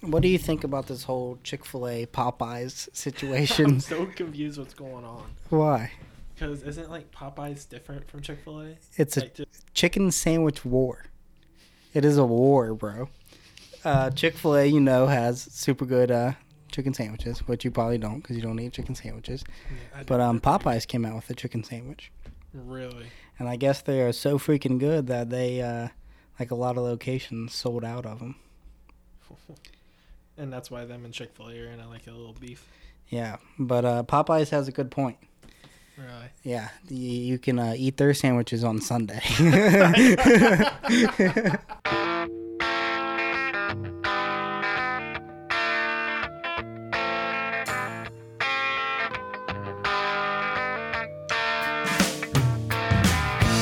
What do you think about this whole Chick Fil A Popeyes situation? I'm so confused what's going on. Why? Because isn't like Popeyes different from Chick Fil A? It's a just, chicken sandwich war. It is a war, bro. Uh, Chick Fil A, you know, has super good uh, chicken sandwiches, which you probably don't because you don't eat chicken sandwiches. yeah, But um, Popeyes came out with a chicken sandwich, really, and I guess they are so freaking good that they, uh, like a lot of locations, sold out of them. and that's why them and Chick Fil A are in a, like a little beef. Yeah, but uh, Popeyes has a good point. Really. Yeah, you can uh, eat their sandwiches on Sunday.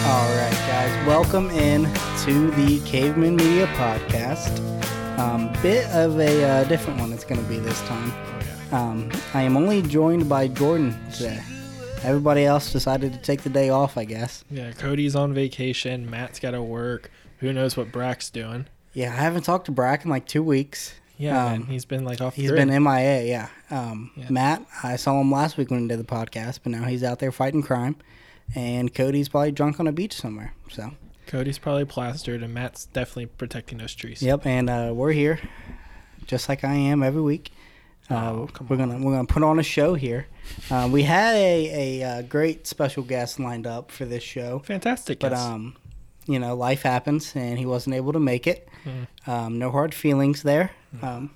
All right, guys, welcome in to the Caveman Media Podcast. Um, bit of a uh, different one it's going to be this time. Oh. Um, I am only joined by Jordan today. Everybody else decided to take the day off, I guess. Yeah. Cody's on vacation. Matt's got to work. Who knows what Brack's doing? Yeah, I haven't talked to Brack in like two weeks. Yeah, Um, man, he's been like off. He's grid. been MIA, yeah. Um, Yeah. Matt, I saw him last week when he did the podcast, but now he's out there fighting crime. And Cody's probably drunk on a beach somewhere. So, Cody's probably plastered, and Matt's definitely protecting those trees. yep. And uh, we're here, just like I am every week. Uh, Oh, we're gonna we're gonna put on a show here. Uh, we had a, a, uh great special guest lined up for this show. Fantastic. But um, you know, life happens, and he wasn't able to make it. Mm. Um, no hard feelings there. Um,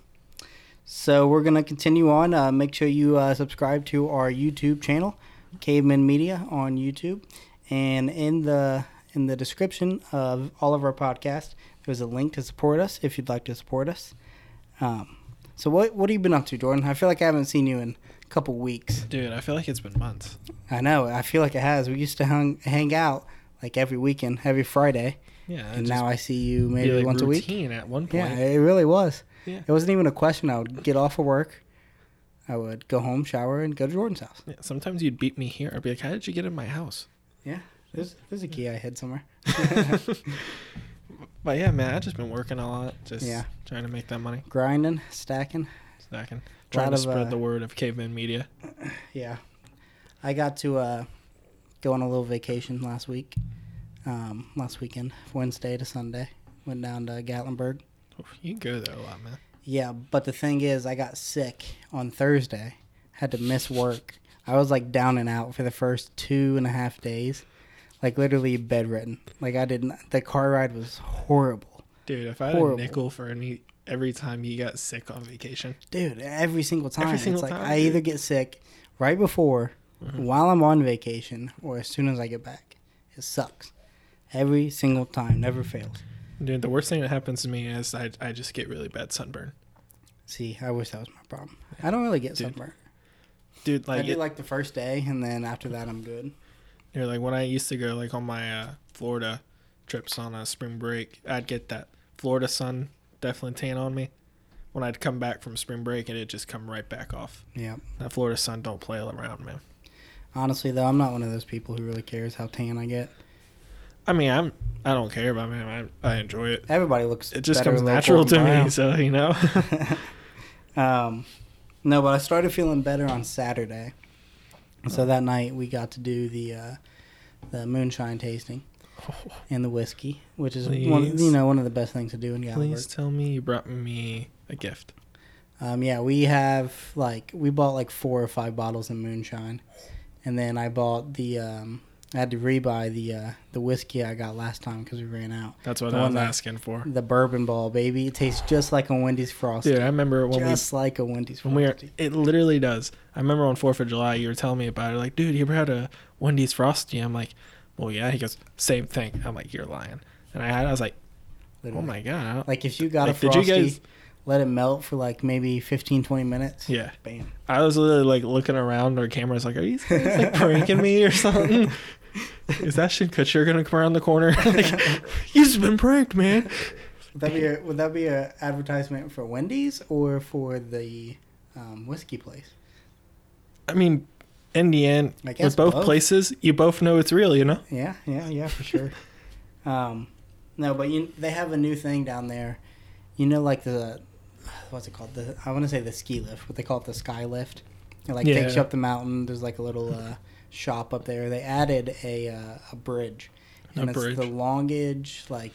so we're gonna continue on. Uh, make sure you uh, subscribe to our YouTube channel, Caveman Media on YouTube, and in the in the description of all of our podcasts, there's a link to support us if you'd like to support us. Um, so what what have you been up to, Jordan? I feel like I haven't seen you in a couple weeks. Dude, I feel like it's been months. I know. I feel like it has. We used to hang hang out like every weekend, every Friday, Yeah. and now I see you maybe like, once a week. routine at one point. Yeah, it really was. Yeah. It wasn't even a question. I would get off of work, I would go home, shower, and go to Jordan's house. Yeah, Sometimes you'd beat me here. I'd be like, "How did you get in my house?" There's there's a key I hid somewhere. But yeah, man, I've just been working a lot, just Yeah. trying to make that money, Grinding, stacking. stacking, trying to of, spread uh, the word of caveman media. Yeah, I got to uh, go on a little vacation last week. Um, last weekend, Wednesday to Sunday, went down to Gatlinburg. You go there a lot, man. Yeah, but the thing is, I got sick on Thursday. Had to miss work. I was like down and out for the first two and a half days, like literally bedridden. Like I didn't. The car ride was horrible, Dude, if I had Horrible. a nickel for any every time you got sick on vacation, dude. Every single time. single it's like time, I either get sick right before, Mhm. while I'm on vacation, or as soon as I get back. It sucks. Every single time, never fails. dude, the worst thing that happens to me is I I just get really bad sunburn. See, I wish that was my problem. I don't really get Dude, sunburn. Dude, like I do it, like the first day, and then after that, I'm good. You're like when I used to go like on my uh, Florida trips on a spring break, I'd get that Florida sun definitely tan on me. When I'd come back from spring break, and it'd just come right back off. Yeah. That Florida sun don't play around, man. Honestly, though, I'm not one of those people who really cares how tan I get. I mean, I'm I don't care about man. I I enjoy it. Everybody looks. It just comes with a little natural to me, so you know. um, no, but I started feeling better on Saturday, so that night we got to do the uh, the moonshine tasting and the whiskey, which is one you know one of the best things to do in Please tell me you brought me a gift. Um, yeah, we have like we bought like four or five bottles of moonshine, and then I bought the um, I had to rebuy the uh, the whiskey I got last time because we ran out. That's what The I was that- asking for. The bourbon ball, baby. It tastes just like a Wendy's Frosty. Yeah, I remember when we just like a Wendy's when we were, it literally does. I remember on Fourth of July, you were telling me about it. Like, dude, you ever had a Wendy's Frosty? I'm like, well, yeah. He goes, same thing. I'm like, you're lying. And I had, I was like, oh my god. Like if you got Like, a did you Frosty, guys- let it melt for like maybe 15, 20 minutes. Yeah, Bam. I was literally like looking around our cameras, like, are you like pranking me or something? Is that shit Kutcher gonna come around the corner? like, you've been pranked, man. Would that be a, would that be a advertisement for Wendy's or for the um, whiskey place? I mean, in the end, I with both, both. places, you both know it's real, you know. Yeah, yeah, yeah, for sure. um, no, but you, they have a new thing down there. You know, like the what's it called? The I want to say the ski lift, but they call it the sky lift. It like Yeah. takes you up the mountain. There's like a little uh, shop up there. They added a uh, a bridge, A and it's bridge. the longage like.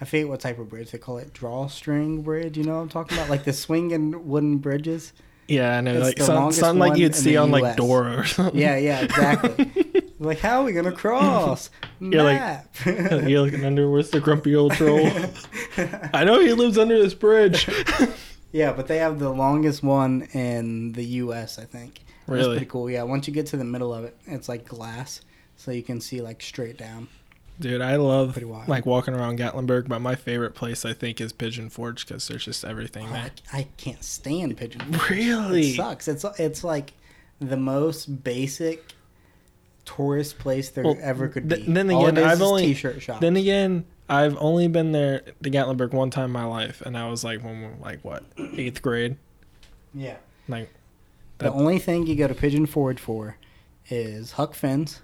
I forget what type of bridge they call it. Drawstring bridge. You know what I'm talking about? Like the swinging wooden bridges. Yeah, I know. It's Like the some, something like you'd see on like Dora or something. Yeah, yeah, exactly. like how are we gonna cross? You're like- You're looking under. Where's the grumpy old troll? I know he lives under this bridge. Yeah, but they have the longest one in the U.S. I think. It's Really? pretty cool. Yeah, once you get to the middle of it, it's like glass, so you can see like straight down. Dude, I love like walking around Gatlinburg, but my favorite place I think is Pigeon Forge because there's just everything Oh, there. I, I can't stand pigeon. Forge. Really? It sucks. It's it's like the most basic tourist place there Well, ever could be. th- then All again, I've only- t-shirt shops. Then again, I've only been there to Gatlinburg one time in my life, and I was like when like what eighth grade. yeah. Like The that- only thing you go to Pigeon Forge for is Huck Fins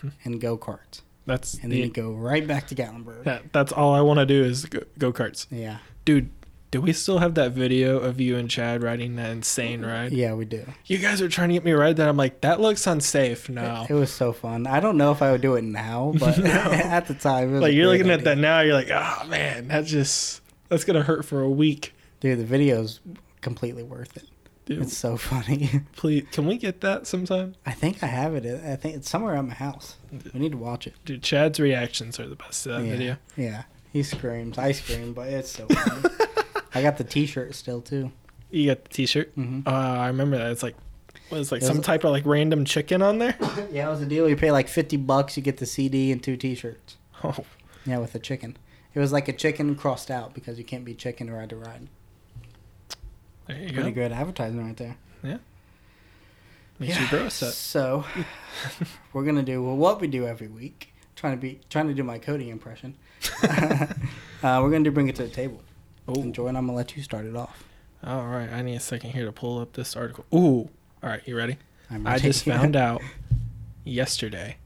Hmm. and go karts, that's and then the, you go right back to Gatlinburg. that, that's all I want to do is go karts, Yeah, dude. Do we still have that video of you and Chad riding that insane ride? yeah, we do. You guys are trying to get me to ride that. I'm like, that looks unsafe. No. It was so fun. I don't know if I would do it now, but No. at the time, it was like you're looking at that now, you're like, oh man, that's just that's gonna hurt for a week. Dude, the video's completely worth it. Dude, It's so funny. please, can we get that sometime? I think I have it. I think it's somewhere at my house. We need to watch it. Dude, Chad's reactions are the best to that yeah. video. Yeah. He screams. I scream, but it's so funny. I got the T-shirt still too. You got the T-shirt. hmm Uh, I remember that. It's like, what is like It was- some type of like random chicken on there? Yeah, it was a deal. You pay like fifty bucks, you get the CD and two T-shirts. Oh, Yeah, with a chicken. It was like a chicken crossed out because you can't be chicken to ride to ride. There you Pretty go. good advertising right there. Makes you gross. That. So we're gonna do well, what we do every week. Trying to be trying to do my Cody impression. uh, we're gonna do bring it to the table. Oh, And Jordan, I'm gonna let you start it off. all right. I need a second here to pull up this article. Ooh, all right. You ready? I'm I just found out yesterday.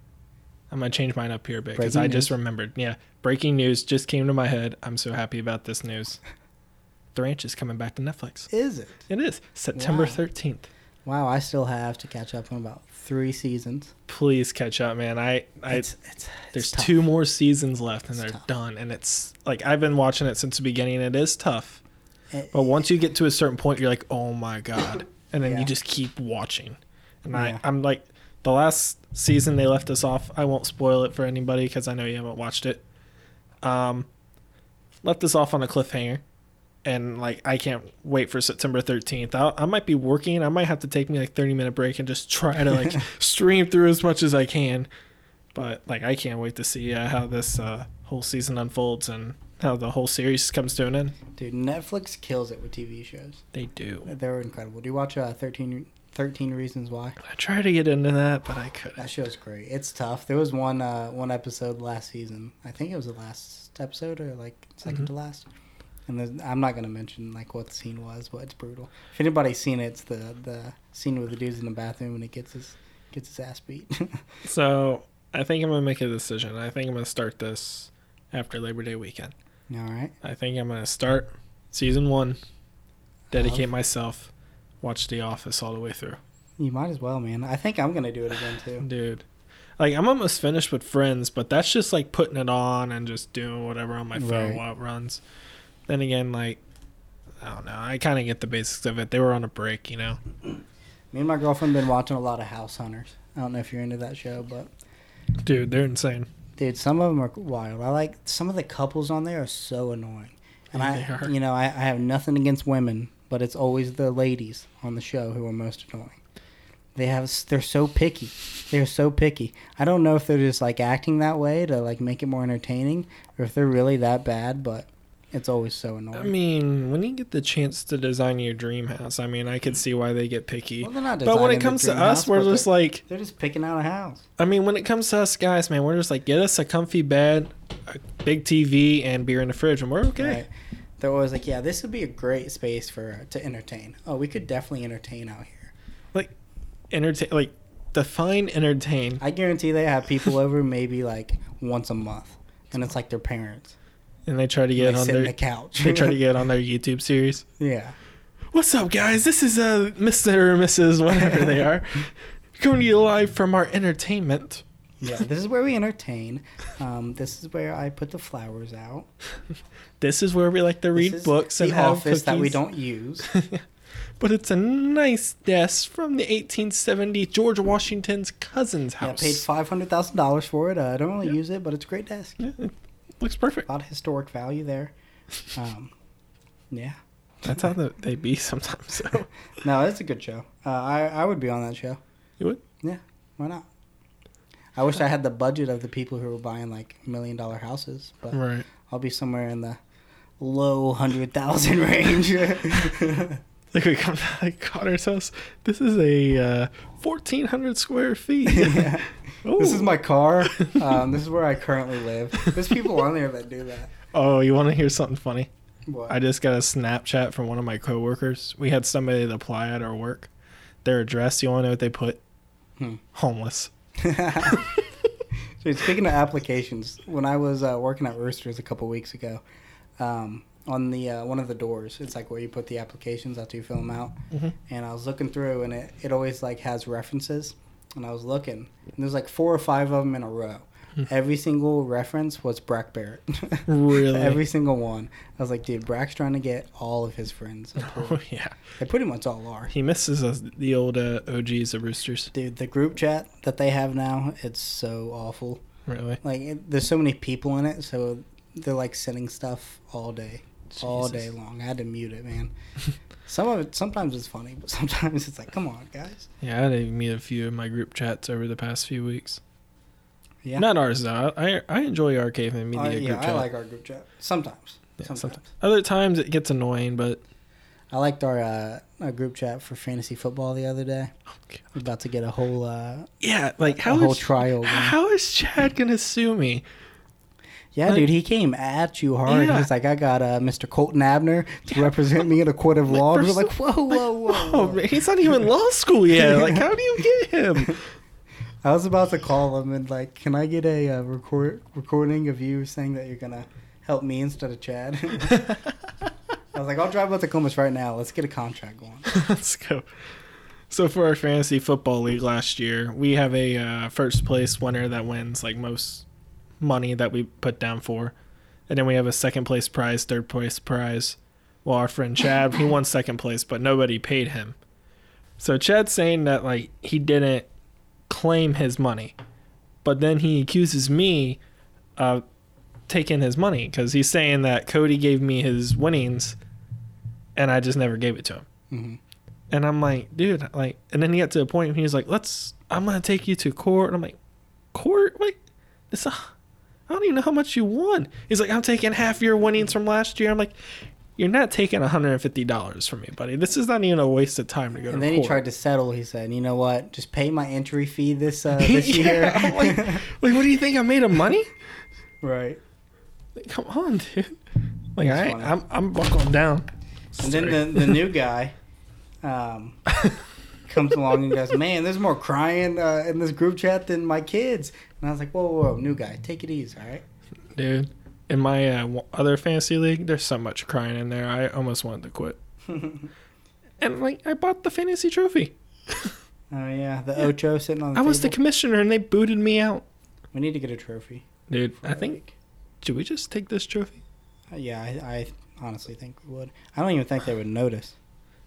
I'm gonna change mine up here a bit because I just remembered. Yeah, breaking news just came to my head. I'm so happy about this news. The Ranch is coming back to Netflix. Is it? It is September Wow. 13th. Wow, I still have to catch up on about three seasons. Please catch up, man. I, I It's, it's, there's it's two more seasons left and they're tough. done, and it's like I've been watching it since the beginning. It is tough, It- but once you get to a certain point, you're like, oh my god, and then Yeah. you just keep watching. And Yeah. I, I'm like, the last season they left us off. I won't spoil it for anybody because I know you haven't watched it. Um, left us off on a cliffhanger, and like I can't wait for September 13th. I, I might be working. I might have to take me like 30 minute break and just try to like stream through as much as I can. But like I can't wait to see uh, how this uh, whole season unfolds and how the whole series comes to an end. Dude, Netflix kills it with TV shows. They do. They're incredible. Do you watch uh, 13, 13 Reasons Why? I tried to get into that, but I couldn't. That show's great. It's tough. There was one uh, one episode last season. I think it was the last episode or like 2nd Mhm. to last. And I'm not gonna mention like what the scene was, but it's brutal. If anybody's seen it, it's the the scene with the dude's in the bathroom and he gets his gets his ass beat. So I think I'm gonna make a decision. I think I'm gonna start this after Labor Day weekend. All right. I think I'm gonna start season one, dedicate Love. myself, watch The Office all the way through, You might as well, man. I think I'm gonna do it again too. dude. Like I'm almost finished with Friends, but that's just like putting it on and just doing whatever on my phone Right. while it runs. Then again, like I don't know. I kind of get the basics of it. They were on a break, you know. Me and my girlfriend been watching a lot of House Hunters. I don't know if you're into that show, but Dude, they're insane. dude, some of them are wild. I like some of the couples on there are so annoying. And Yeah, I, they are. you know, I, I have nothing against women, but it's always the ladies on the show who are most annoying. They have, they're so picky. They're so picky. I don't know if they're just like acting that way to like make it more entertaining, or if they're really that bad. But it's always so annoying. I mean, when you get the chance to design your dream house, I mean, I could see why they get picky. well, they're not But when it comes to us, house, we're just like, they're just picking out a house. I mean, when it comes to us guys, man, we're just like, get us a comfy bed, a big TV, and beer in the fridge, and we're okay. Right. They're always like, yeah, this would be a great space for uh, to entertain. Oh, we could definitely entertain out here. Like entertain, like, define entertain. I guarantee they have people over maybe like once a month, and it's like their parents. And they try to get on on their, the couch. they try to get on their YouTube series. yeah, What's up, guys? This is uh, Mr. or Mrs. Whatever they are, coming to you live from our entertainment. Yeah, this is where we entertain. Um, this is where I put the flowers out. This is where we like to read This is books and have office that we don't use. But it's a nice desk from the 1870 George Washington's cousin's house. Yeah, I paid five hundred thousand dollars for it. Uh, I don't really use it, but it's a great desk. Yeah, looks perfect. A lot of historic value there. Um, yeah. That's how the, they be sometimes. So No, it's a good show. Uh, I I would be on that show. you would? Yeah, why not? I wish I had the budget of the people who were buying like million dollar houses, but Right. I'll be somewhere in the low hundred thousand range. Like we come to like Connor's house. This is a uh, 1,400 square feet. yeah. This is my car. Um, this is where I currently live. There's people on there that do that. Oh, you want to hear something funny? What? I just got a Snapchat from one of my coworkers. We had somebody that apply at our work. Their address, you want to know what they put? Hmm. Homeless. so speaking of applications, when I was uh, working at Roosters a couple weeks ago, um, on the uh, one of the doors, it's like where you put the applications after you fill them out. Mhm. And I was looking through, and it, it always like has references. And I was looking, and there's like four or five of them in a row. Every single reference was Brack Barrett. Really? Every single one. I was like, dude, Brack's trying to get all of his friends. Oh, yeah. They pretty much all are. He misses us, the old uh, OGs of Roosters. Dude, the group chat that they have now, it's so awful. Really? Like, it, there's so many people in it, so they're like sending stuff all day, all day long. I had to mute it, man. Some of it, sometimes it's funny, but sometimes it's like, come on, guys. Yeah, I had to meet a few of my group chats over the past few weeks. Yeah. Not ours, though. I, I enjoy our caveman media Uh, group yeah, chat. I like our group chat. Sometimes. Yeah, sometimes. sometimes. Other times it gets annoying, but I liked our, uh, our group chat for fantasy football the other day. Okay. We're about to get a whole uh, yeah, like a how whole is trial. going. how is Chad gonna sue me? Yeah, Like- dude, he came at you hard. Yeah. He's like, I got uh, Mr. Colton Abner to represent me in a court of law. We're like, whoa, whoa, whoa. Whoa. man, he's not even law school yet. Like, how do you get him? I was about to call him and like, can I get a uh, record recording of you saying that you're gonna help me instead of Chad? I was like, I'll drive out to Columbus right now. Let's get a contract going. Let's go. So for our fantasy football league last year, we have a uh, first place winner that wins like most money that we put down for, and then we have a second place prize, third place prize. Well, our friend Chad, he won second place, but nobody paid him. So Chad's saying that like he didn't claim his money, but then he accuses me of taking his money because he's saying that Cody gave me his winnings, and I just never gave it to him. hmm And I'm like, dude, like, and then he got to a point where he was like, let's, I'm gonna take you to court. And I'm like, court? Wait, it's a, I don't even know how much you won. He's like, I'm taking half your winnings from last year. I'm like, you're not taking $150 from me, buddy. This is not even a waste of time to go And to then court. he tried to settle. He said, "You know what? Just pay my entry fee this uh, this Yeah, year." I'm like, like, what do you think? I made of money? right. Like, come on, dude. Like, I. I'm, I'm buckled down. And then the, the new guy um, comes along and goes, "Man, there's more crying uh, in this group chat than my kids." And I was like, "Whoa, whoa, whoa, new guy, take it easy, all right?" dude. In my uh, other fantasy league, there's so much crying in there. I almost wanted to quit. And like, I bought the fantasy trophy. Oh yeah, the Ocho sitting on the I was the commissioner, and they booted me out. we need to get a trophy. Dude, I think should we just take this trophy? Uh, yeah, I, I honestly think we would. I don't even think they would notice.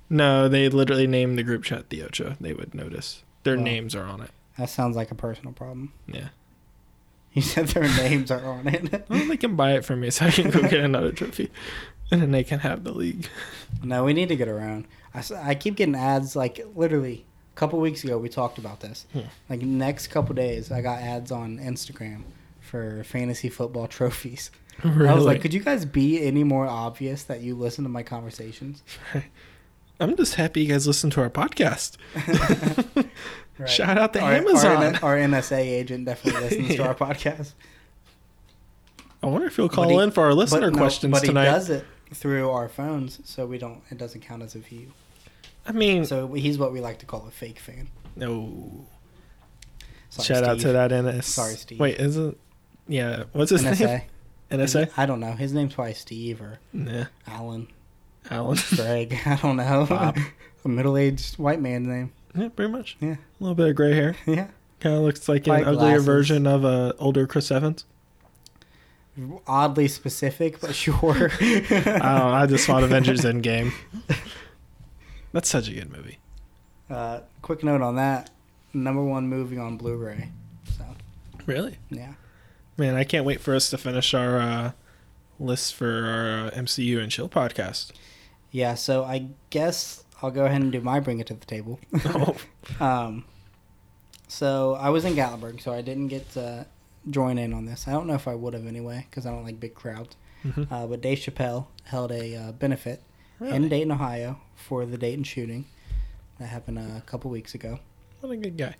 No, they literally named the group chat the Ocho. They would notice. Their Wow. names are on it. That sounds like a personal problem. Yeah. You said their names are on it. Well, they can buy it for me so I can go get another trophy. And then they can have the league. No, we need to get around. I, I keep getting ads like literally a couple weeks ago we talked about this. Hmm. Like next couple days I got ads on Instagram for fantasy football trophies. Really? I was like, could you guys be any more obvious that you listen to my conversations? I'm just happy you guys listen to our podcast. Right. Shout out to Our- Amazon. Our, our NSA agent definitely listens to our podcast. I wonder if he'll call he- in for our listener but no, questions but tonight. he does it through our phones, so we don't. It doesn't count as a view. I mean, So he's what we like to call a fake fan. no. Sorry, Shout out to that NS. Sorry, Steve. Wait, is it? Yeah. What's his name? NSA. NSA? I don't know. His name's probably Steve or. Alan. Alan. Greg. I don't know. Bob. a middle-aged white man's name. Yeah, pretty much. Yeah. A little bit of gray hair. Yeah. Kind of looks like White an uglier glasses. version of a older Chris Evans. Oddly specific, but sure. I don't know. I just saw Avengers Endgame. That's such a good movie. Uh, quick note on that: number one movie on Blu-ray. So Really? yeah. Man, I can't wait for us to finish our uh, list for our uh, MCU and Chill podcast. Yeah, so I guess I'll go ahead and do my bring it to the table. oh, Um, so I was in Gatlinburg, so I didn't get to join in on this. I don't know if I would have anyway, because I don't like big crowds. Mhm. Uh, but Dave Chappelle held a uh, benefit really? in Dayton, Ohio, for the Dayton shooting that happened a couple weeks ago. what a good guy.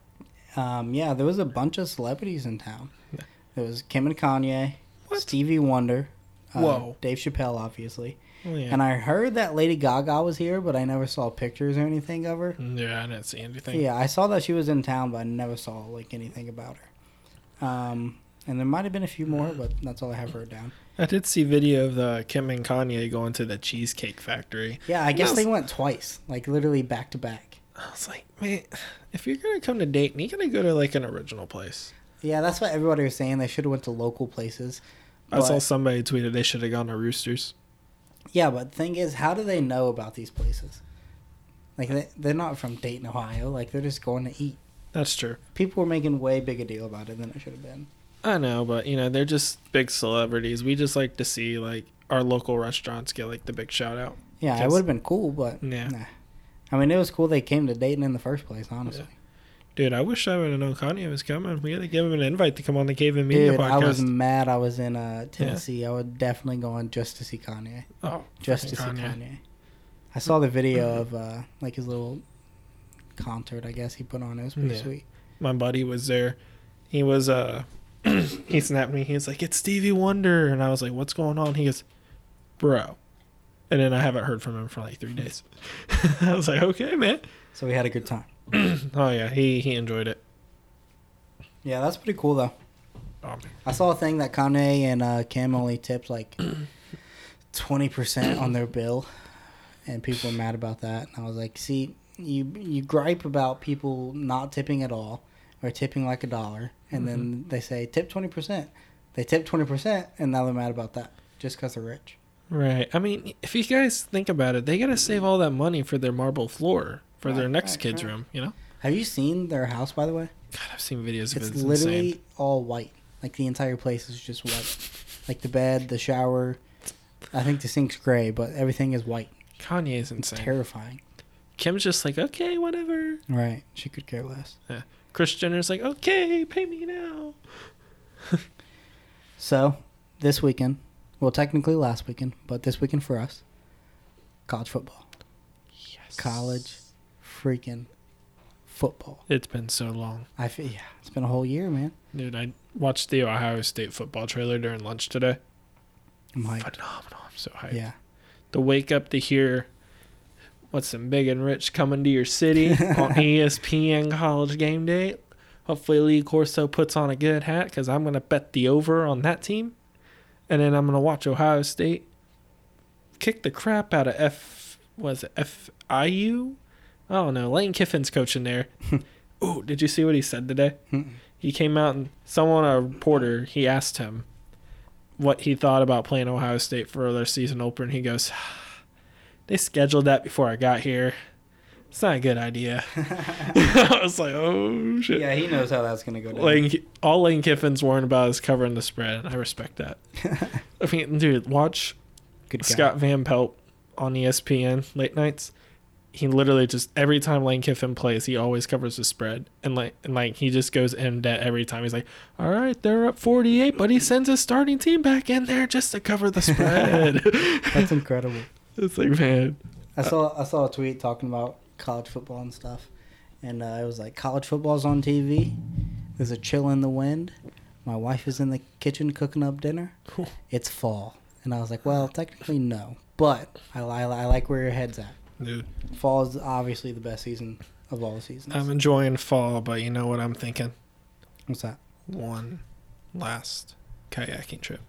Um, yeah, there was a bunch of celebrities in town. Yeah. There was Kim and Kanye, What? Stevie Wonder, uh, Whoa. Dave Chappelle, obviously. Oh, yeah. And I heard that Lady Gaga was here, but I never saw pictures or anything of her. yeah, I didn't see anything. Yeah, I saw that she was in town, but I never saw like anything about her. Um, and there might have been a few more, but that's all I have heard down. I did see video of the Kim and Kanye going to the Cheesecake Factory. Yeah, I guess Yes. they went twice, like literally back to back. I was like, man, if you're gonna come to Dayton, you gotta go to like an original place. Yeah, that's what everybody was saying. They should have went to local places. I saw somebody tweeted they should have gone to Roosters. Yeah, but the thing is, how do they know about these places? Like they, they're not from Dayton, Ohio. Like they're just going to eat. That's true. People were making way big a deal about it than it should have been. I know, but you know, they're just big celebrities. We just like to see like our local restaurants get like the big shout out. Yeah, it would have been cool, but Yeah. nah. I mean, it was cool they came to Dayton in the first place. Honestly, Dude, I wish I would have known Kanye was coming. We had to give him an invite to come on the Caveman Media dude, I was mad. I was in uh, Tennessee. I would definitely go on just to see Kanye. oh, Just to see Kanye. I saw the video of uh, like his little concert. I guess he put on. It was pretty Yeah. sweet. My buddy was there. He was uh he snapped me. He was like, "It's Stevie Wonder," and I was like, "What's going on?" He goes, "Bro," and then I haven't heard from him for like three days. I was like, "Okay, man." So we had a good time. Oh yeah, he he enjoyed it. Yeah, that's pretty cool though. Man. I saw a thing that Kanye and uh, Kim only tipped like twenty percent on their bill, and people were mad about that. And I was like, see, you you gripe about people not tipping at all or tipping like a dollar, and then they say tip twenty percent. They tip twenty percent, and now they're mad about that just because they're rich. Right. I mean, if you guys think about it, they gotta save all that money for their marble floor for their next right, kid's right. room. You know. Have you seen their house, by the way? God, I've seen videos of It's it. It's literally insane. all white. Like the entire place is just white. like the bed, the shower. I think the sink's gray, but everything is white. Kanye's It's insane. terrifying. Kim's just like, okay, whatever. Right. She could care less. Yeah. Kris Jenner's like, okay, pay me now. So, this weekend, well, technically last weekend, but this weekend for us, college football. Yes. College freaking football. It's been so long. I feel, yeah, it's been a whole year, man. Dude, I watched the Ohio State football trailer during lunch today. I'm hyped. Phenomenal. I'm so hyped. Yeah. To wake up to hear what's some big and rich coming to your city on ESPN college game day. Hopefully Lee Corso puts on a good hat because I'm going to bet the over on that team. And then I'm going to watch Ohio State kick the crap out of F, was it FIU? Oh, I don't know. Lane Kiffin's coaching there. Ooh, did you see what he said today? He came out and someone a reporter he asked him what he thought about playing Ohio State for their season opener and he goes they scheduled that before I got here it's not a good idea I was like oh shit yeah, he knows how that's going to go down. Lane, all Lane Kiffin's worrying about is covering the spread and I respect that I mean dude watch. Scott Van Pelt on ESPN late nights. He literally just every time Lane Kiffin plays, he always covers the spread, and like and like he just goes in debt every time. He's like, "All right, they're up forty-eight, but he sends his starting team back in there just to cover the spread." That's incredible. it's like, man, I saw I saw a tweet talking about college football and stuff, and uh, it was like college football's on TV. There's a chill in the wind. My wife is in the kitchen cooking up dinner. It's fall, and I was like, well, technically no, but I, I, I like where your head's at. Dude, Fall is obviously the best season of all the seasons. I'm enjoying fall, but you know what I'm thinking? What's that? One last kayaking trip.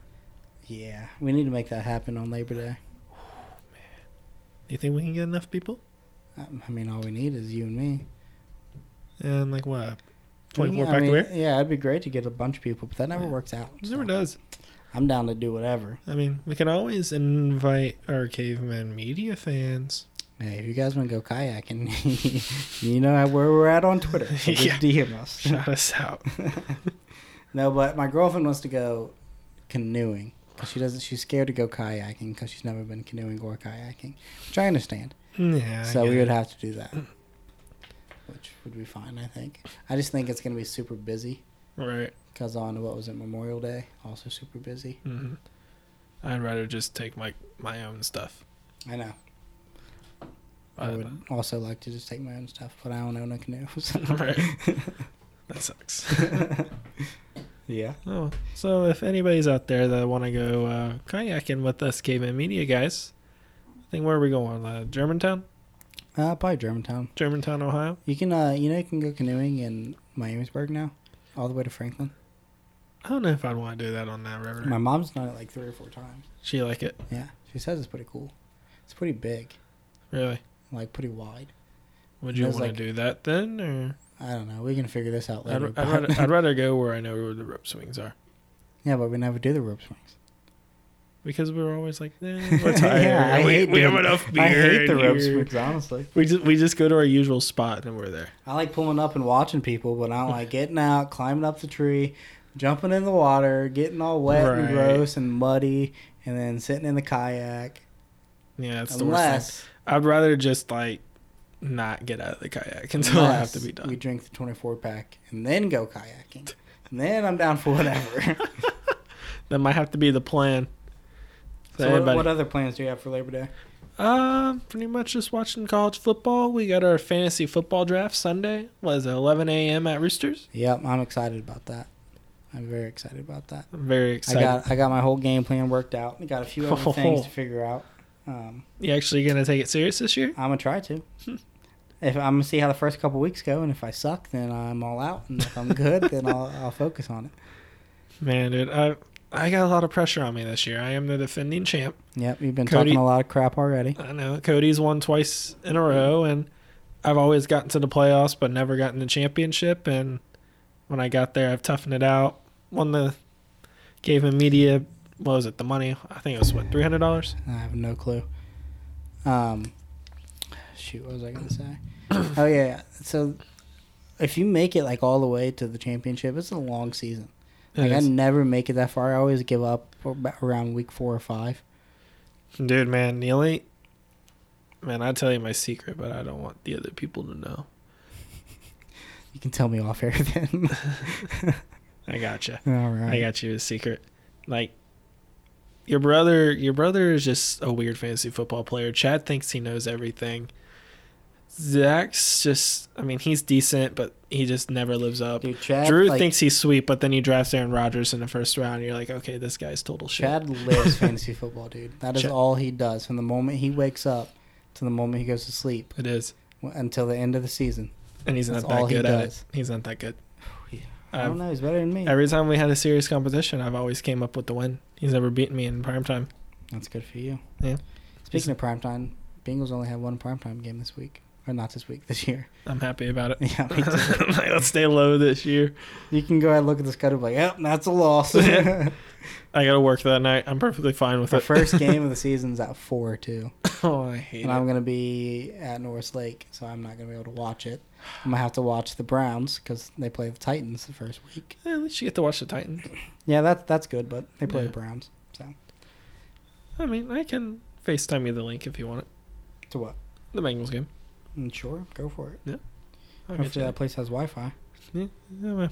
Yeah, we need to make that happen on Labor Day. you think we can get enough people? I mean, all we need is you and me. And like what? Twenty four I pack mean? Yeah, it'd be great to get a bunch of people, but that never Yeah. works out. It never so does. I'm down to do whatever. I mean, we can always invite our caveman media fans. Hey, if you guys want to go kayaking, you know where we're at on Twitter. So just Yeah. DM us. Shout us out. no, but my girlfriend wants to go canoeing. 'cause She doesn't. She's scared to go kayaking because she's never been canoeing or kayaking, which I understand. Yeah. So we would have to do that, which would be fine. I think. I just think it's gonna be super busy Right. because on what was it Memorial Day, also super busy. hmm I'd rather just take my my own stuff. I know. I Uh, would also like to just take my own stuff, but I don't own a canoe. So. Right. That sucks. yeah. oh, so if anybody's out there that want to go uh, kayaking with us, Caveman Media guys, I think where are we going? Uh, Germantown, Uh, probably Germantown. Germantown, Ohio. You can, uh, you know, you can go canoeing in Miamisburg now, all the way to Franklin. I don't know if I'd want to do that on that river. My mom's done it like three or four times. she like it Yeah, she says it's pretty cool. It's pretty big, really? Like pretty wide. Would you want like- to do that then, or I don't know. We can figure this out I'd, later. I'd, rather, I'd rather go where I know where the rope swings are yeah, but we never do the rope swings. because we were always like, eh, we're tired. yeah, I we, hate we have enough beer. I hate the rope here." swings, honestly. We just we just go to our usual spot and we're there. I like pulling up and watching people, but I don't like getting out, climbing up the tree, jumping in the water, getting all wet and gross and muddy, and then sitting in the kayak. Yeah, it's the worst unless, I'd rather just like not get out of the kayak until I have to be done. we drink the 24 pack and then go kayaking. And then I'm down for whatever. That might have to be the plan. So so what, what other plans do you have for Labor Day? uh, pretty much just watching college football. We got our fantasy football draft Sunday. Was it 11 a.m. at Roosters? Yep, I'm excited about that. I'm very excited about that. I'm very I excited. got I got my whole game plan worked out. We got a few other things to figure out. Um, you actually gonna take it serious this year? I'm gonna try to. if I'm gonna see how the first couple weeks go, and if I suck, then I'm all out. And if I'm good, then I'll I'll focus on it. Man, dude, I I got a lot of pressure on me this year. I am the defending champ. Yep, you've been Cody- talking a lot of crap already. I know Cody's won twice in a row, and I've always gotten to the playoffs, but never gotten the championship. And when I got there, I've toughened it out. Won the, Caveman Media. What was it? The money? I think it was what three hundred dollars. I have no clue. Um, shoot, what was I gonna say? oh yeah. So if you make it like all the way to the championship, it's a long season. Like I never make it that far. I always give up around week four or five. Dude, man, the only man, I tell you my secret, but I don't want the other people to know. You can tell me off air then. I gotcha. all right. I got you a secret. Like your brother, your brother is just a weird fantasy football player. Chad thinks he knows everything. Zach's just, I mean, he's decent, but he just never lives up. Dude, Chad. Drew like, thinks he's sweet, but then he drafts Aaron Rodgers in the first round. And you're like, okay, this guy's total shit. Chad lives fantasy football, dude. That is Chad- all he does from the moment he wakes up to the moment he goes to sleep It is, until the end of the season. and he's That's not that good at it. He's not that good. I don't I've- know. He's better than me. Every time we had a serious competition, I've always came up with the win. He's never beaten me in prime time. That's good for you. Yeah. Speaking of primetime, Bengals only have one primetime game this week. Or not this week, this year. I'm happy about it. Yeah, like, let's stay low this year. you can go ahead and look at the schedule like, yep, that's a loss. I got to work that night. I'm perfectly fine with Our it. first game of the season's at 4 too. oh, I hate And it. I'm going to be at Norris Lake, so I'm not going to be able to watch it. I'm to have to watch the Browns because they play the Titans the first week. Eh, at least you get to watch the Titans. Yeah, that, that's good, but they play Yeah. the Browns. So, I mean, I can FaceTime you the link if you want it. to what? The Bengals game. Mm, sure, go for it. Yeah. I'll Hopefully that place has Wi Fi. Yeah, yeah, well,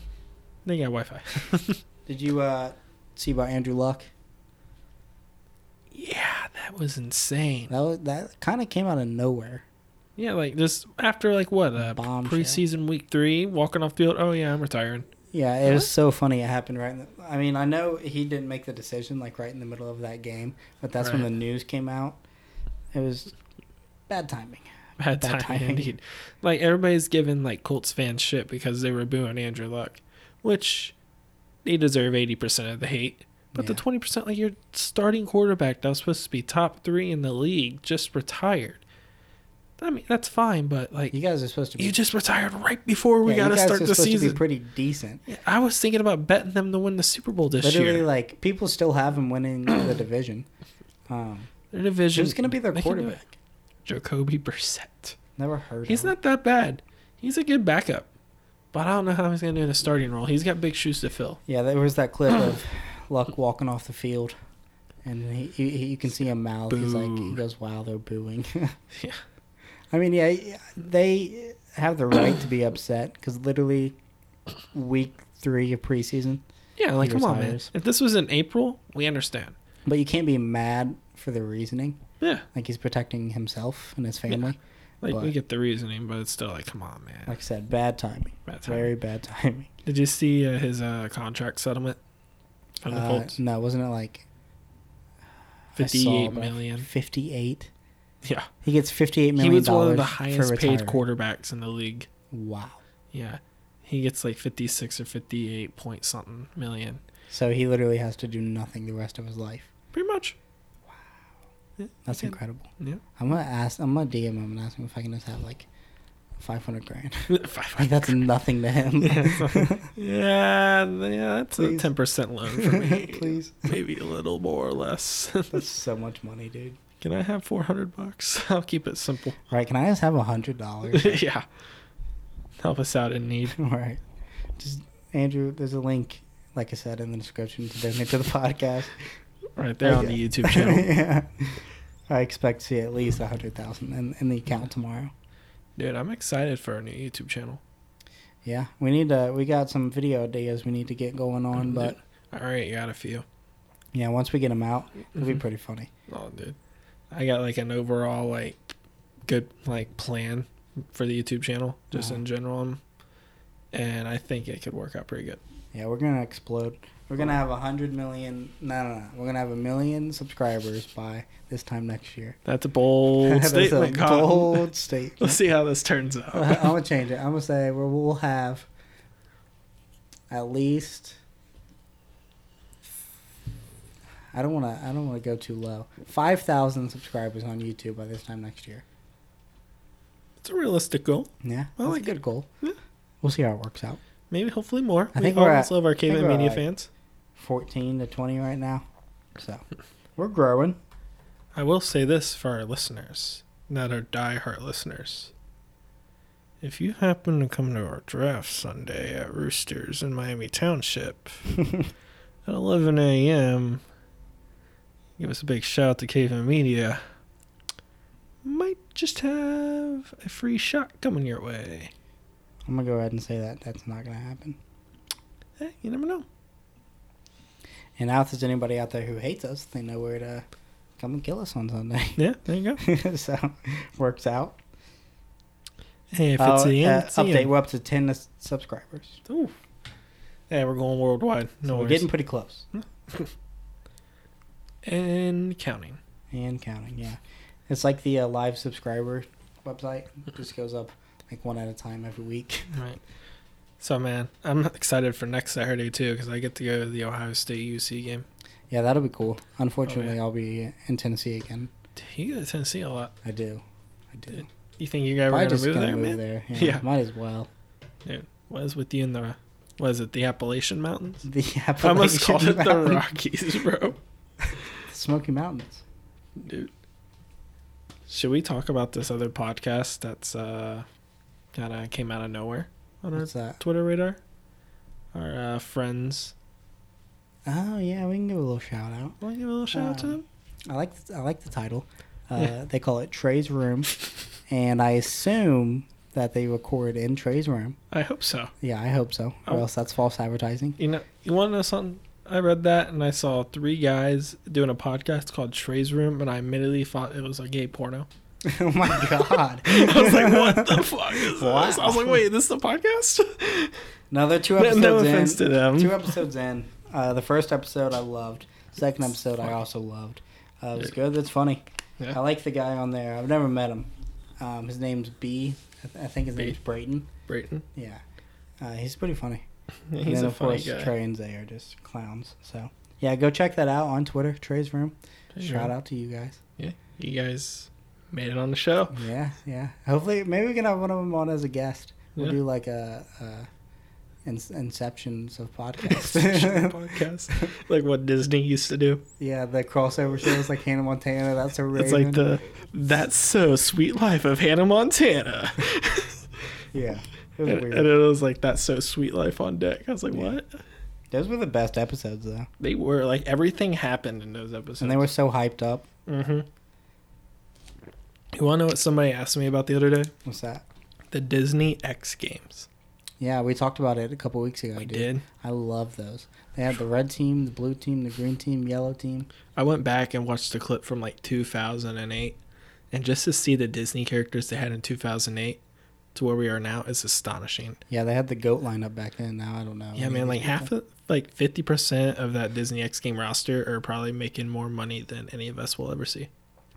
they got Wi-Fi. Did you uh, see about Andrew Luck? yeah, that was insane. That was, that kind of came out of nowhere. Yeah, like just after like what uh, Bombshell. preseason week three, walking off field. Oh yeah, I'm retiring. Yeah, it was so funny. It happened right. In the, I mean, I know he didn't make the decision like right in the middle of that game, but that's when the news came out. It was bad timing. Bad, Bad timing, timing. indeed. Like everybody's giving like Colts fans shit because they were booing Andrew Luck, which they deserve eighty percent of the hate. But the twenty percent, like your starting quarterback that was supposed to be top three in the league, just retired. I mean, that's fine, but like You guys are supposed to be. you just retired right before we yeah, got to start are the supposed to season. be pretty decent. Yeah, I was thinking about betting them to win the Super Bowl this Literally, year. like people still have them winning the division. Um, Their division. who's gonna be their they can do it. quarterback? Jacoby Brissett. Never heard. He's of him. not that bad. He's a good backup, but I don't know how he's gonna do in a starting role. He's got big shoes to fill. Yeah, there was that clip of Luck walking off the field, and he, he, he you can see him mouth. He's like, he goes, "Wow, they're booing." Yeah. I mean, yeah, they have the right to be upset because literally, week three of preseason. Yeah, like come on, man. If this was in April, we understand. But you can't be mad for the reasoning. Yeah, Like he's protecting himself and his family. like we get the reasoning, but it's still like, come on, man. Like I said, bad timing. Bad time. Very bad timing. Did you see uh, his uh, contract settlement from the Uh, Colts? no, wasn't it like I saw million. Fifty-eight. Yeah, He gets fifty-eight he was one of the highest paid quarterbacks in the league. Wow. Yeah, he gets like fifty-six or fifty-eight point something million. So he literally has to do nothing the rest of his life. Pretty much. Wow. That's Okay. incredible. Yeah. I'm gonna ask. I'm gonna DM him and ask him if I can just have like five hundred grand. Five Like that's nothing to him. Yeah, yeah, that's a ten percent loan for me. Please. maybe a little more or less. That's so much money, dude. Can I have four hundred bucks? I'll keep it simple. Right? Can I just have a hundred dollars? yeah, help us out in need. Right. Just Andrew. There's a link, like I said, in the description to donate to the podcast. Right there on the YouTube channel. yeah. I expect to see at least a hundred thousand in, in the account tomorrow. Dude, I'm excited for our new YouTube channel. Yeah, we need to. We got some video ideas we need to get going on, but All right, you got a few. yeah, once we get them out, it'll be Mhm. pretty funny. Oh, dude, I got like an overall like good like plan for the YouTube channel, just Uh-huh. in general, um, and I think it could work out pretty good. Yeah, we're gonna explode. We're gonna have a hundred million. No, no, no. We're gonna have a million subscribers by this time next year. That's a bold statement, a bold statement. Let's see how this turns out. I'm gonna change it. I'm gonna say we'll have at least. I don't wanna. I don't wanna go too low. Five thousand subscribers on YouTube by this time next year. it's a realistic goal. Yeah, I that's like a good goal. Yeah. We'll see how it works out. Maybe hopefully more. I we think we're always at- love our Caveman Media like, fans. Fourteen to twenty right now, so we're growing. I will say this for our listeners, not our die-hard listeners. If you happen to come to our draft Sunday at Roosters in Miami Township at 11 a.m., give us a big shout out to Caveman Media. Might just have a free shot coming your way. I'm gonna go ahead and say that that's not gonna happen. Hey, you never know. And now, if there's anybody out there who hates us, they know where to come and kill us on Sunday. Yeah, there you go. so, works out. Hey, if Oh, it's the uh, end, the update: end. we're up to ten subscribers. Ooh. Yeah, we're going worldwide. No So we're getting pretty close and counting. and counting. Yeah, it's like the uh, live subscriber website. It just goes up like one at a time every week. Right. So man, I'm excited for next Saturday too because I get to go to the Ohio State UC game. Yeah, that'll be cool. Unfortunately, Oh, yeah. I'll be in Tennessee again. You go to Tennessee a lot. I do. I do. You think you guys Probably are just gonna move there, move man? there. Yeah, Yeah. might as well. Dude, What is with you in the? What is it? The Appalachian Mountains? The I almost called it the Rockies, bro. Smoky Mountains. Dude, should we talk about this other podcast that's uh kind of came out of nowhere on our What's that? Twitter radar? Our uh, friends. Oh yeah, we can give a little shout out. Want to give a little shout out to Um, them? I like the, I like the title. Uh, Yeah. They call it Trey's Room, and I assume that they record in Trey's room. I hope so. Yeah, I hope so. Or Oh. else that's false advertising. You know, you want to know something? I read that and I saw three guys doing a podcast called Trey's Room, and I immediately thought it was a gay porno. oh my god! I was like, "What the fuck is Wow. this?" I was like, "Wait, this is a podcast?" No, they're two No, episodes no in. offense to them. Two episodes in. Uh, the first episode I loved. Second episode I also loved. Uh, it was good. It's funny. Yeah. I like the guy on there. I've never met him. Um, his name's B. I, th- I think his B. name's Brayton. Brayton, Yeah. Uh, he's pretty funny. he's and then a of course guy. Trey and Zay are just clowns. So yeah, go check that out on Twitter. Trey's room. Trey's Shout Room. out to you guys. Yeah, you guys Made it on the show. Yeah, yeah. Hopefully, maybe we can have one of them on as a guest. We'll Yeah. do like a, a in, inceptions of podcasts. podcast. Like what Disney used to do. yeah, the crossover shows like Hannah Montana. That's so It's like the That's So Sweet Life of Hannah Montana. yeah. It was and, weird. and it was like That's So Suite Life on deck. I was like, Yeah. what? Those were the best episodes though, They were like everything happened in those episodes. and they were so hyped up. Mm-hmm. You want to know what somebody asked me about the other day? What's that? The Disney X Games. Yeah, we talked about it a couple weeks ago. We dude. did. I love those. They had the red team, the blue team, the green team, yellow team. I went back and watched the clip from like 2008, and just to see the Disney characters they had in 2008 to where we are now is astonishing. Yeah, they had the goat lineup back then. Now I don't know. Yeah, man, like half of like 50% of that Disney X Game roster are probably making more money than any of us will ever see.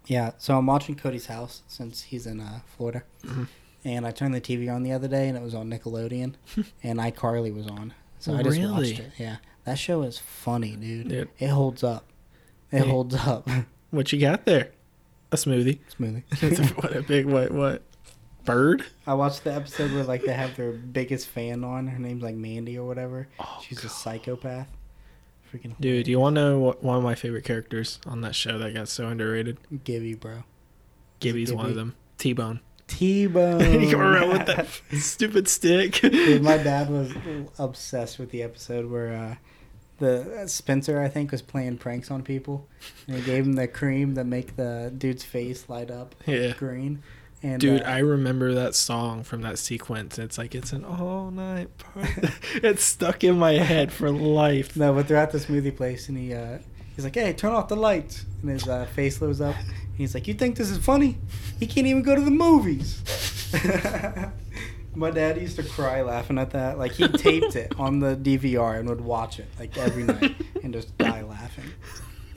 Yeah, so I'm watching Cody's house since he's in uh, Florida, Mhm. and I turned the TV on the other day and it was on Nickelodeon, and iCarly was on. So I just really? watched it. Yeah, that show is funny, dude. Dude. It holds up. It Hey. holds up. What you got there? A smoothie. Smoothie. what a big what what bird? I watched the episode where like they have their biggest fan on. Her name's like Mandy or whatever. Oh, She's a psychopath. Freaking Dude, you want to know what, one of my favorite characters on that show that got so underrated? Gibby, bro. Gibby's one of them. T Bone. T-Bone. he come around with that stupid stick. Dude, my dad was obsessed with the episode where uh, the Spencer, I think, was playing pranks on people, and he gave him the cream that make the dude's face light up yeah. green. And Dude, uh, I remember that song from that sequence. It's like it's an all night party. it's stuck in my head for life. no, but they're at the smoothie place, and he uh, he's like, "Hey, turn off the lights," and his uh, face blows up. And he's like, "You think this is funny? He can't even go to the movies." My dad used to cry laughing at that. Like he taped it on the DVR and would watch it like every night and just die laughing.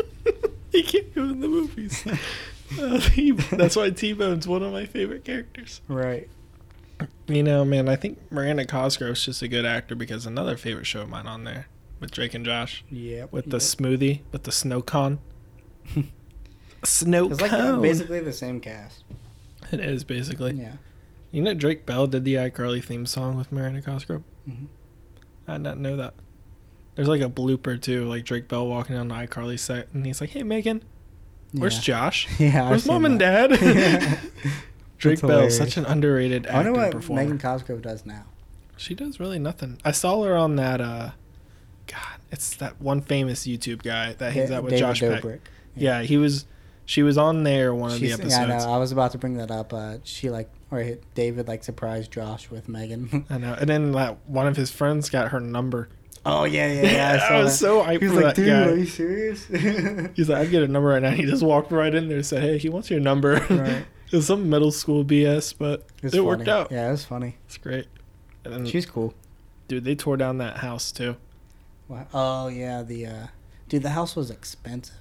he can't go to the movies. He- that's why T Bone's one of my favorite characters. Right. You know, man, I think Miranda Cosgrove's just a good actor because another favorite show of mine on there with Drake and Josh Yep. with the yep. smoothie with the snow con. Snow It's like basically the same cast. it is basically. Yeah. You know, Drake Bell did the iCarly theme song with Miranda Cosgrove. Mhm. I did not know that. There's like a blooper too, like Drake Bell walking down the iCarly set, and he's like, "Hey, Megan, where's yeah. Josh? Yeah. I've Where's seen mom and that. dad?" Yeah. Drake That's Bell, hilarious. such an underrated actor. I wonder what performer. Megan Cosgrove does now. She does really nothing. I saw her on that. uh God, it's that one famous YouTube guy that hangs Da- out with David Josh Peck. Dobrik. Yeah, he was. She was on there one of the episodes. Yeah, I know. I was about to bring that up. Uh, she like, or David like surprised Josh with Megan. I know. And then that one of his friends got her number. Oh yeah, yeah, yeah. I, I was that. so hyped He was for like, that dude, guy. are you serious? He's like, I'd get a number right now. He just walked right in there and said, Hey, he wants your number. Right. it was some middle school BS, but It's it worked out. Yeah, it was funny. It's great. And then, She's cool. dude, they tore down that house too. Wow. Oh yeah, the uh, dude, the house was expensive.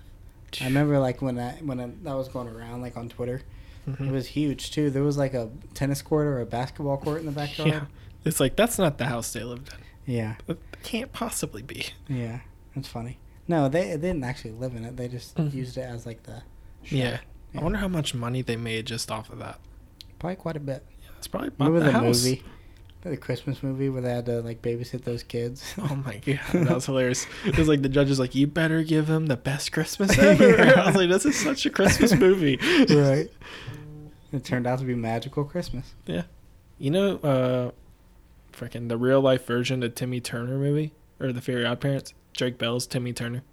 I remember like when that when it, that was going around like on Twitter. Mhm. It was huge too. There was like a tennis court or a basketball court in the backyard. Yeah. It's like, that's not the house they lived in. Yeah, That can't possibly be. yeah, that's funny. No, they, they didn't actually live in it. They just Mhm. used it as like the. Yeah. Yeah. I wonder how much money they made just off of that. probably quite a bit. Yeah, It's probably Remember the, the, movie, the Christmas movie where they had to like babysit those kids? Oh my god, that was hilarious. It was like the judge was like, "You better give them the best Christmas ever." I was like, "This is such a Christmas movie." right. It turned out to be magical Christmas. Yeah, you know, uh, freaking the real life version of Timmy Turner movie or the Fairly Odd Parents. Drake Bell's Timmy Turner.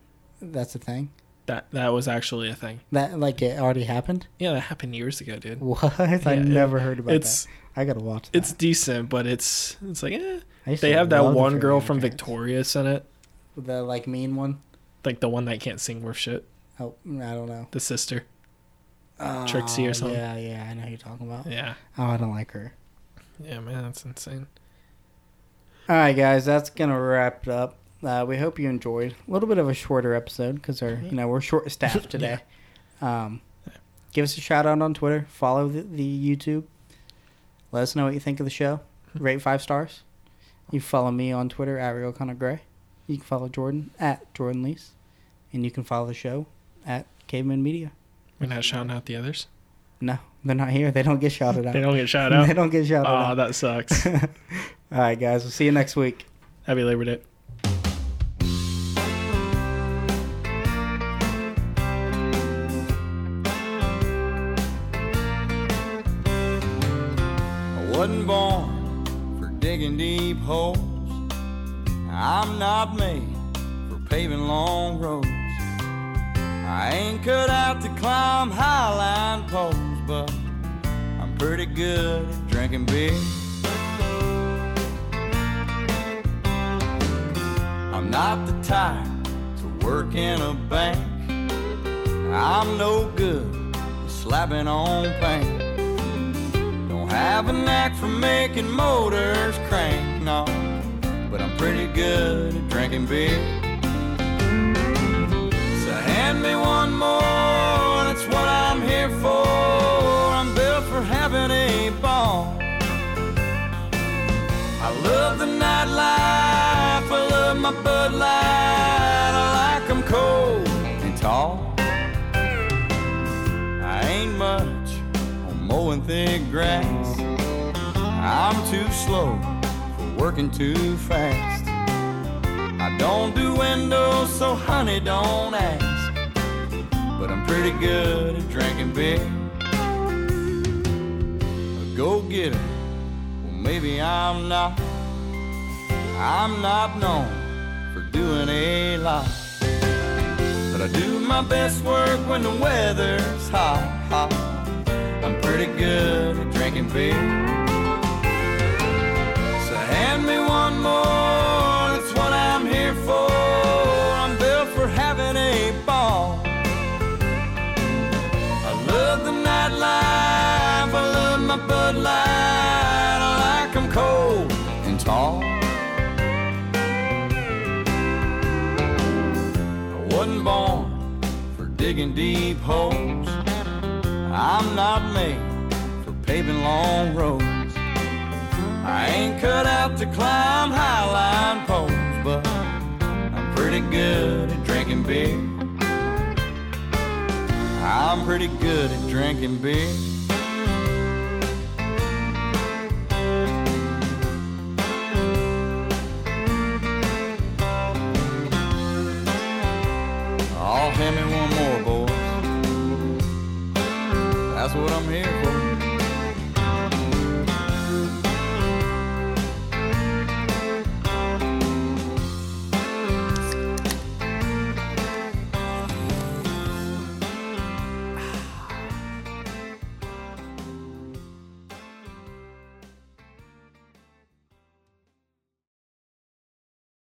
That's a thing. That that was actually a thing. That like it already happened. Yeah, that happened years ago, dude. What? I Yeah, never heard about It's that. I gotta watch that. it's decent, but it's it's like eh. They have that one girl from Parents. Victorious in it, The like mean one. like the one that can't sing worth shit, Oh, I don't know. the sister. Oh, Trixie or something. Yeah, yeah, I know you're talking about. Yeah, Oh, I don't like her. yeah, man, that's insane. All right, guys, that's gonna wrap it up. Uh, we hope you enjoyed a little bit of a shorter episode because our, you know, we're short staffed today. um, give us a shout out on Twitter. Follow the, the YouTube. Let us know what you think of the show. Rate five stars. You follow me on Twitter at Real Connor Gray. You can follow Jordan at Jordan Lease, and you can follow the show at Caveman Media. We're not shouting out the others. No, they're not here. They don't get shouted out. They don't get shouted out. They don't get shouted Oh, out. Oh, that sucks. All right, guys. We'll see you next week. Happy Labor Day. I wasn't born for digging deep holes. I'm not made for paving long roads. I ain't cut out to climb highline poles, but I'm pretty good at drinking beer. Not the type to work in a bank. I'm no good at slapping on paint. Don't have a knack for making motors crank, no. But I'm pretty good at drinking beer. So hand me one more, that's what I'm here for. I'm built for having a ball. I love the nightlife, my Bud Light. I like 'em cold and tall. I ain't much on mowing thick grass. I'm too slow for working too fast. I don't do windows, so honey, don't ask. But I'm pretty good at drinking beer. A go getter, well, maybe I'm not. I'm not known doing a lot. But I do my best work when the weather's hot, hot. I'm pretty good at drinking beer. So hand me one more, digging deep holes. I'm not made for paving long roads. I ain't cut out to climb highline poles, but I'm pretty good at drinking beer. I'm pretty good at drinking beer. amém.